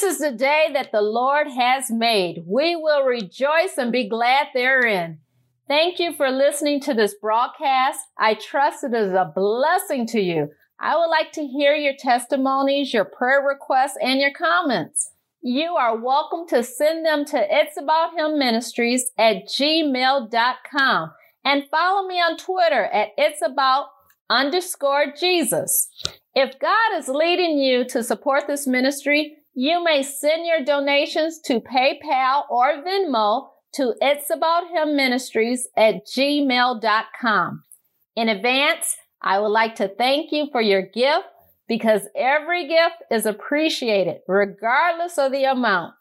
This is the day that the Lord has made. We will rejoice and be glad therein. Thank you for listening to this broadcast. I trust it is a blessing to you. I would like to hear your testimonies, your prayer requests, and your comments. You are welcome to send them to It's About Him Ministries at gmail.com and follow me on Twitter at It's About underscore Jesus. If God is leading you to support this ministry, you may send your donations to PayPal or Venmo to It's About Him Ministries at gmail.com. In advance, I would like to thank you for your gift because every gift is appreciated regardless of the amount.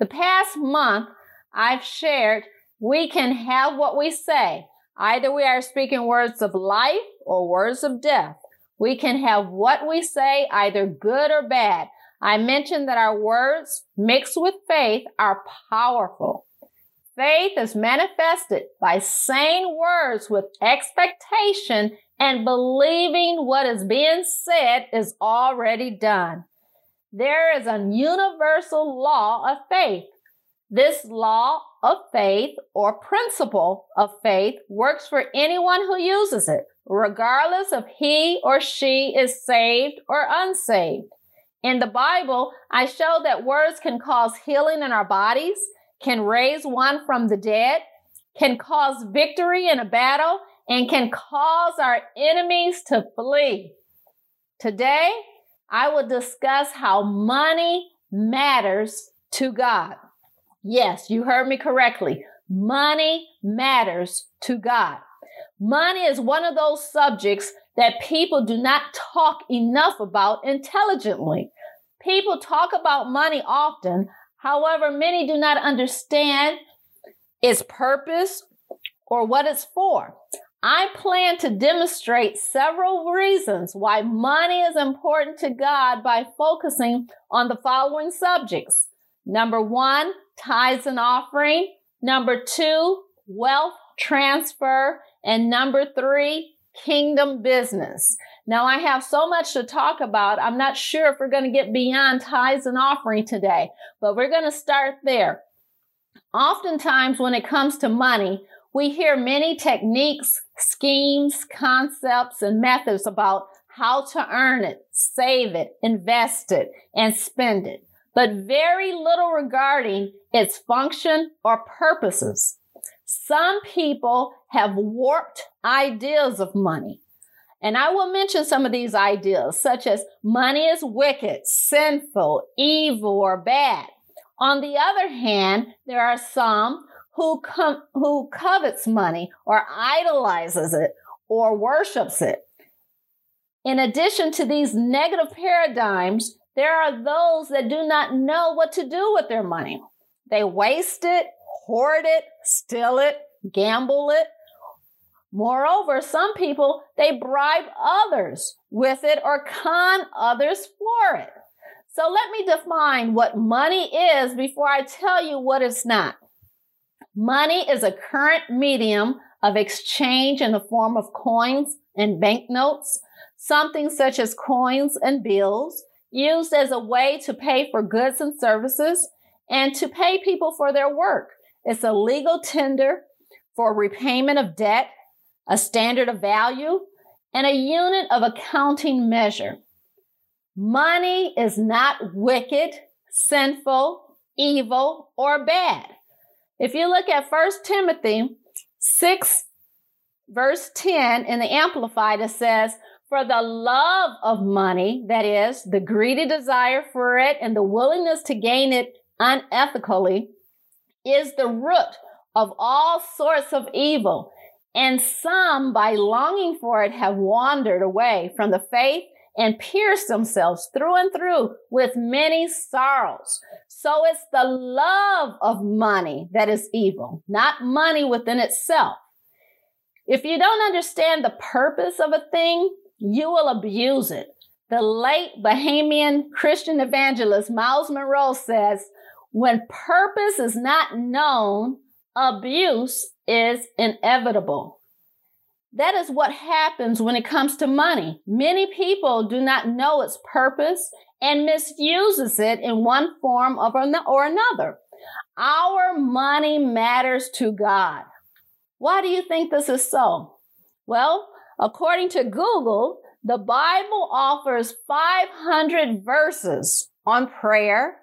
The past month, I've shared we can have what we say. Either we are speaking words of life or words of death. We can have what we say, either good or bad. I mentioned that our words mixed with faith are powerful. Faith is manifested by saying words with expectation and believing what is being said is already done. There is a universal law of faith. This law of faith or principle of faith works for anyone who uses it, regardless if he or she is saved or unsaved. In the Bible, I show that words can cause healing in our bodies, can raise one from the dead, can cause victory in a battle, and can cause our enemies to flee. Today, I will discuss how money matters to God. Yes, you heard me correctly. Money matters to God. Money is one of those subjects that people do not talk enough about intelligently. People talk about money often. However, many do not understand its purpose or what it's for. I plan to demonstrate several reasons why money is important to God by focusing on the following subjects. Number one, tithes and offering. Number two, wealth transfer. And number three, kingdom business. Now I have so much to talk about. I'm not sure if we're going to get beyond tithes and offering today, but we're going to start there. Oftentimes when it comes to money, we hear many techniques, schemes, concepts, and methods about how to earn it, save it, invest it, and spend it, but very little regarding its function or purposes. Some people have warped ideas of money. And I will mention some of these ideas, such as money is wicked, sinful, evil, or bad. On the other hand, there are some who com- who covets money or idolizes it or worships it. In addition to these negative paradigms, there are those that do not know what to do with their money. They waste it, hoard it, steal it, gamble it. Moreover, some people, they bribe others with it or con others for it. So let me define what money is before I tell you what it's not. Money is a current medium of exchange in the form of coins and banknotes, something such as coins and bills, used as a way to pay for goods and services and to pay people for their work. It's a legal tender for repayment of debt, a standard of value, and a unit of accounting measure. Money is not wicked, sinful, evil, or bad. If you look at 1 Timothy 6, verse 10 in the Amplified, it says, For the love of money, that is, the greedy desire for it and the willingness to gain it unethically, is the root of all sorts of evil. And some, by longing for it, have wandered away from the faith and pierced themselves through and through with many sorrows. So it's the love of money that is evil, not money within itself. If you don't understand the purpose of a thing, you will abuse it. The late Bahamian Christian evangelist Myles Munroe says, when purpose is not known, abuse is inevitable. That is what happens when it comes to money. Many people do not know its purpose and misuses it in one form or another. Our money matters to God. Why do you think this is so? Well, according to Google, the Bible offers 500 verses on prayer,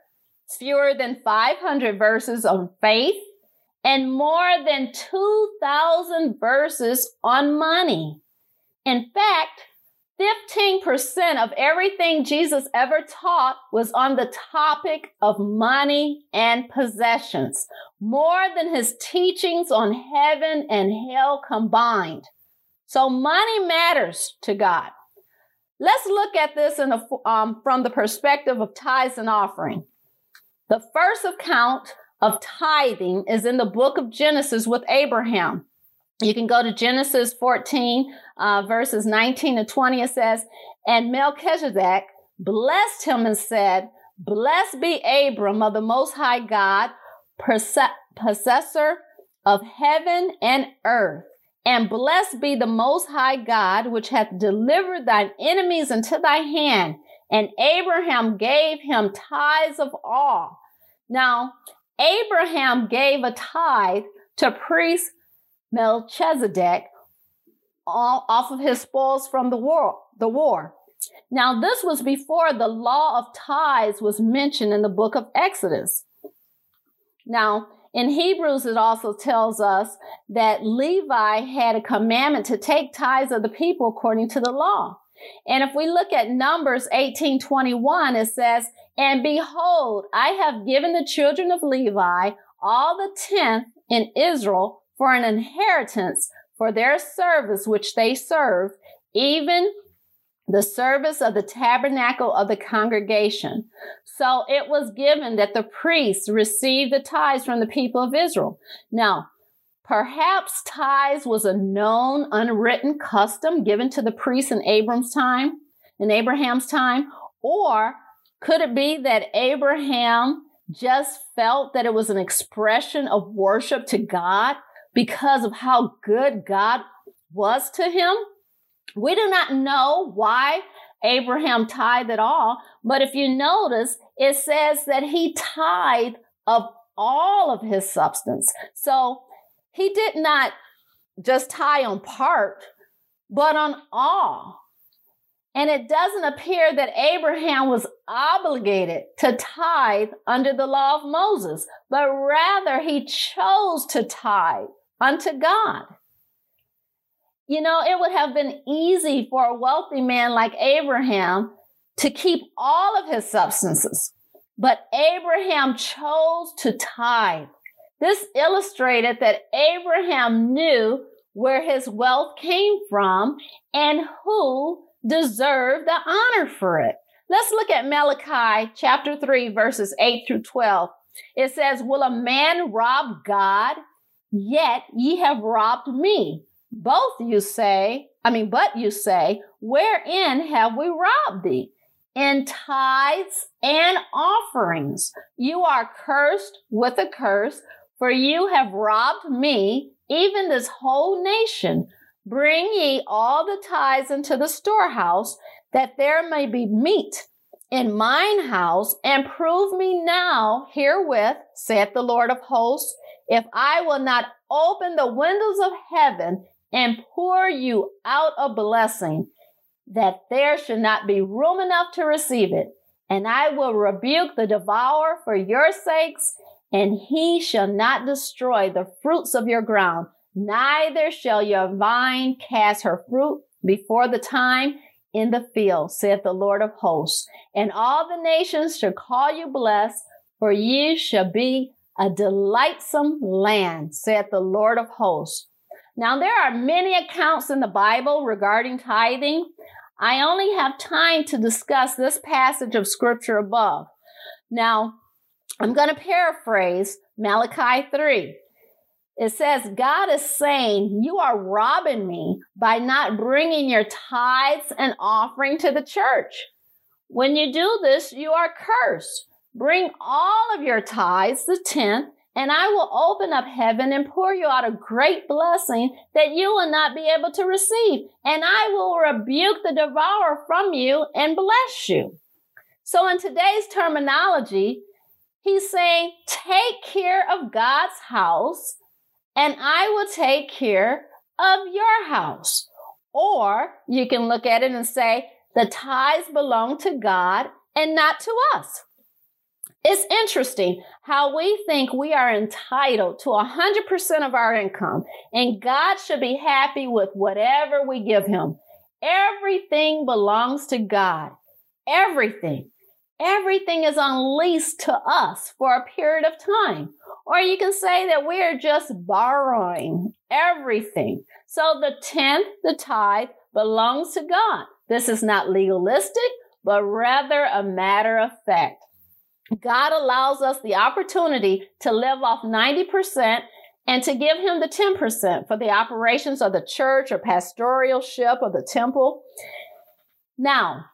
fewer than 500 verses on faith, and more than 2,000 verses on money. In fact, 15% of everything Jesus ever taught was on the topic of money and possessions, more than his teachings on heaven and hell combined. So money matters to God. Let's look at this a, um, from the perspective of tithes and offering. The first account of tithing is in the book of Genesis with Abraham. You can go to Genesis 14, uh, verses 19 to 20. It says, And Melchizedek blessed him and said, Blessed be Abram of the Most High God, possessor of heaven and earth. And blessed be the Most High God, which hath delivered thine enemies into thy hand. And Abraham gave him tithes of all. Now, Abraham gave a tithe to priest Melchizedek off of his spoils from the war, the war. Now, this was before the law of tithes was mentioned in the book of Exodus. Now, in Hebrews, it also tells us that Levi had a commandment to take tithes of the people according to the law. And if we look at Numbers 18:21, it says, "And behold, I have given the children of Levi all the tenth in Israel for an inheritance for their service which they serve, even the service of the tabernacle of the congregation. So it was given that the priests received the tithes from the people of Israel. Now, perhaps tithes was a known, unwritten custom given to the priests in Abram's time, in Abraham's time, or could it be that Abraham just felt that it was an expression of worship to God because of how good God was to him? We do not know why Abraham tithed at all, but if you notice, it says that he tithed of all of his substance. So he did not just tie on part, but on all. And it doesn't appear that Abraham was obligated to tithe under the law of Moses, but rather he chose to tithe unto God. You know, it would have been easy for a wealthy man like Abraham to keep all of his substances, but Abraham chose to tithe. This illustrated that Abraham knew where his wealth came from and who deserved the honor for it. Let's look at Malachi chapter 3, verses 8 through 12. It says, Will a man rob God? Yet ye have robbed me. Both you say, I mean, but you say, wherein have we robbed thee? In tithes and offerings. You are cursed with a curse, for you have robbed me, even this whole nation. Bring ye all the tithes into the storehouse, that there may be meat in mine house, and prove me now herewith, saith the Lord of hosts, if I will not open the windows of heaven and pour you out a blessing, that there should not be room enough to receive it. And I will rebuke the devourer for your sakes, and he shall not destroy the fruits of your ground, neither shall your vine cast her fruit before the time in the field, saith the Lord of hosts. And all the nations shall call you blessed, for ye shall be a delightsome land, saith the Lord of hosts. Now, there are many accounts in the Bible regarding tithing. I only have time to discuss this passage of scripture above. Now, I'm going to paraphrase Malachi 3. It says, God is saying, You are robbing me by not bringing your tithes and offering to the church. When you do this, you are cursed. Bring all of your tithes, the tenth, and I will open up heaven and pour you out a great blessing that you will not be able to receive. And I will rebuke the devourer from you and bless you. So in today's terminology, he's saying, take care of God's house and I will take care of your house. Or you can look at it and say, the tithes belong to God and not to us. It's interesting how we think we are entitled to 100% of our income and God should be happy with whatever we give him. Everything belongs to God. Everything. Everything is unleased to us for a period of time. Or you can say that we are just borrowing everything. So the tenth, the tithe, belongs to God. This is not legalistic, but rather a matter of fact. God allows us the opportunity to live off 90% and to give him the 10% for the operations of the church or pastoralship or the temple. Now,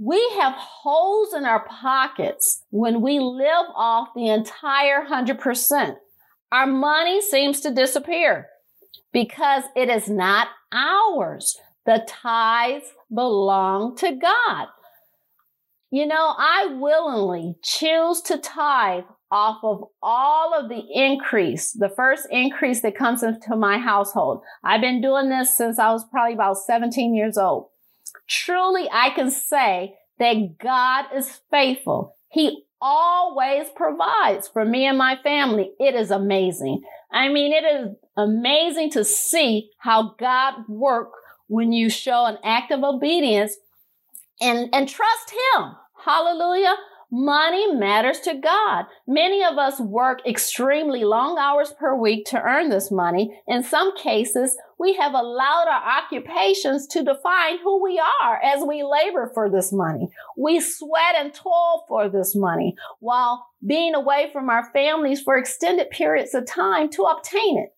we have holes in our pockets when we live off the entire 100%. Our money seems to disappear because it is not ours. The tithes belong to God. You know, I willingly choose to tithe off of all of the increase, the first increase that comes into my household. I've been doing this since I was probably about 17 years old. Truly, I can say that God is faithful. He always provides for me and my family. It is amazing. I mean, it is amazing to see how God works when you show an act of obedience and, and trust Him. Hallelujah. Money matters to God. Many of us work extremely long hours per week to earn this money. In some cases, we have allowed our occupations to define who we are as we labor for this money. We sweat and toil for this money while being away from our families for extended periods of time to obtain it.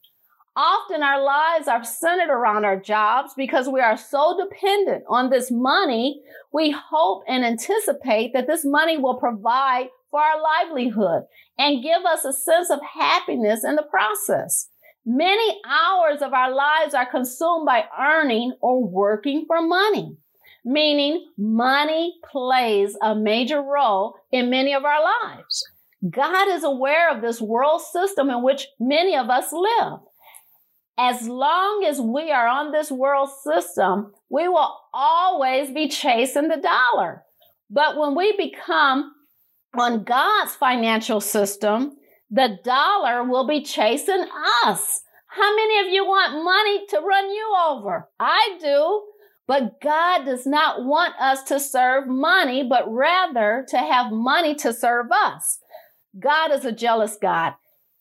Often our lives are centered around our jobs because we are so dependent on this money. We hope and anticipate that this money will provide for our livelihood and give us a sense of happiness in the process. Many hours of our lives are consumed by earning or working for money, meaning money plays a major role in many of our lives. God is aware of this world system in which many of us live as long as we are on this world system, we will always be chasing the dollar. But when we become on God's financial system, the dollar will be chasing us. How many of you want money to run you over? I do. But God does not want us to serve money, but rather to have money to serve us. God is a jealous God.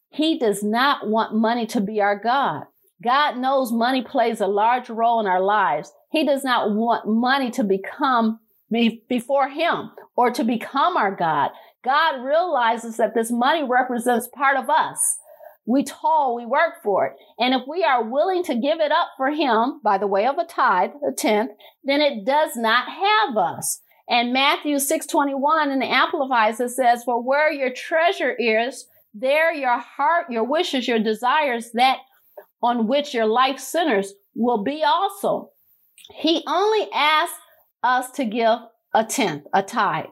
He does not want money to be our God. God knows money plays a large role in our lives. He does not want money to become be, before him or to become our God. God realizes that this money represents part of us. We toil, we work for it. And if we are willing to give it up for him by the way of a tithe, a tenth, then it does not have us. And Matthew 6:21 in the Amplifies it says, For where your treasure is, there your heart, your wishes, your desires, that on which your life centers will be also. He only asks us to give a tenth, a tithe.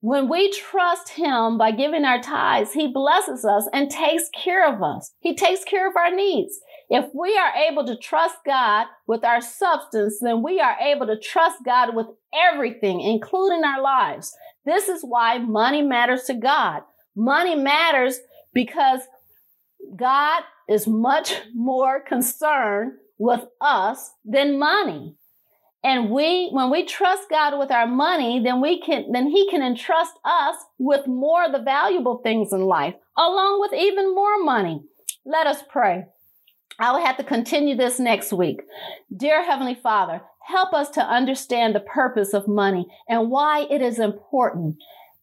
When we trust Him by giving our tithes, He blesses us and takes care of us. He takes care of our needs. If we are able to trust God with our substance, then we are able to trust God with everything, including our lives. This is why money matters to God. Money matters because God is much more concerned with us than money. And we, when we trust God with our money, then we can, then He can entrust us with more of the valuable things in life, along with even more money. Let us pray. I will have to continue this next week. Dear Heavenly Father, help us to understand the purpose of money and why it is important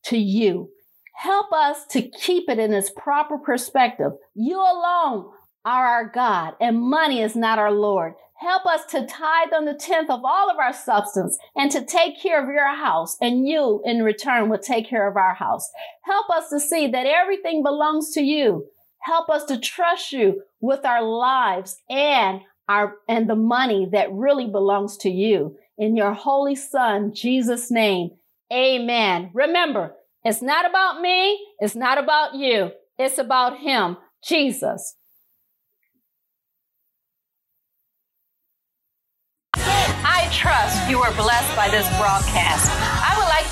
to you. Help us to keep it in its proper perspective. You alone are our God, and money is not our Lord. Help us to tithe on the tenth of all of our substance and to take care of your house, and you in return will take care of our house. Help us to see that everything belongs to you. Help us to trust you with our lives and our and the money that really belongs to you. In your holy son, Jesus' name. Amen. Remember, it's not about me. It's not about you. It's about him, Jesus. I trust you are blessed by this broadcast. I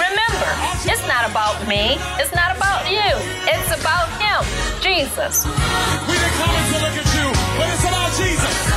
Remember, it's not about me. It's not about you. It's about Him, Jesus. We didn't come to look at you, but it's about Jesus.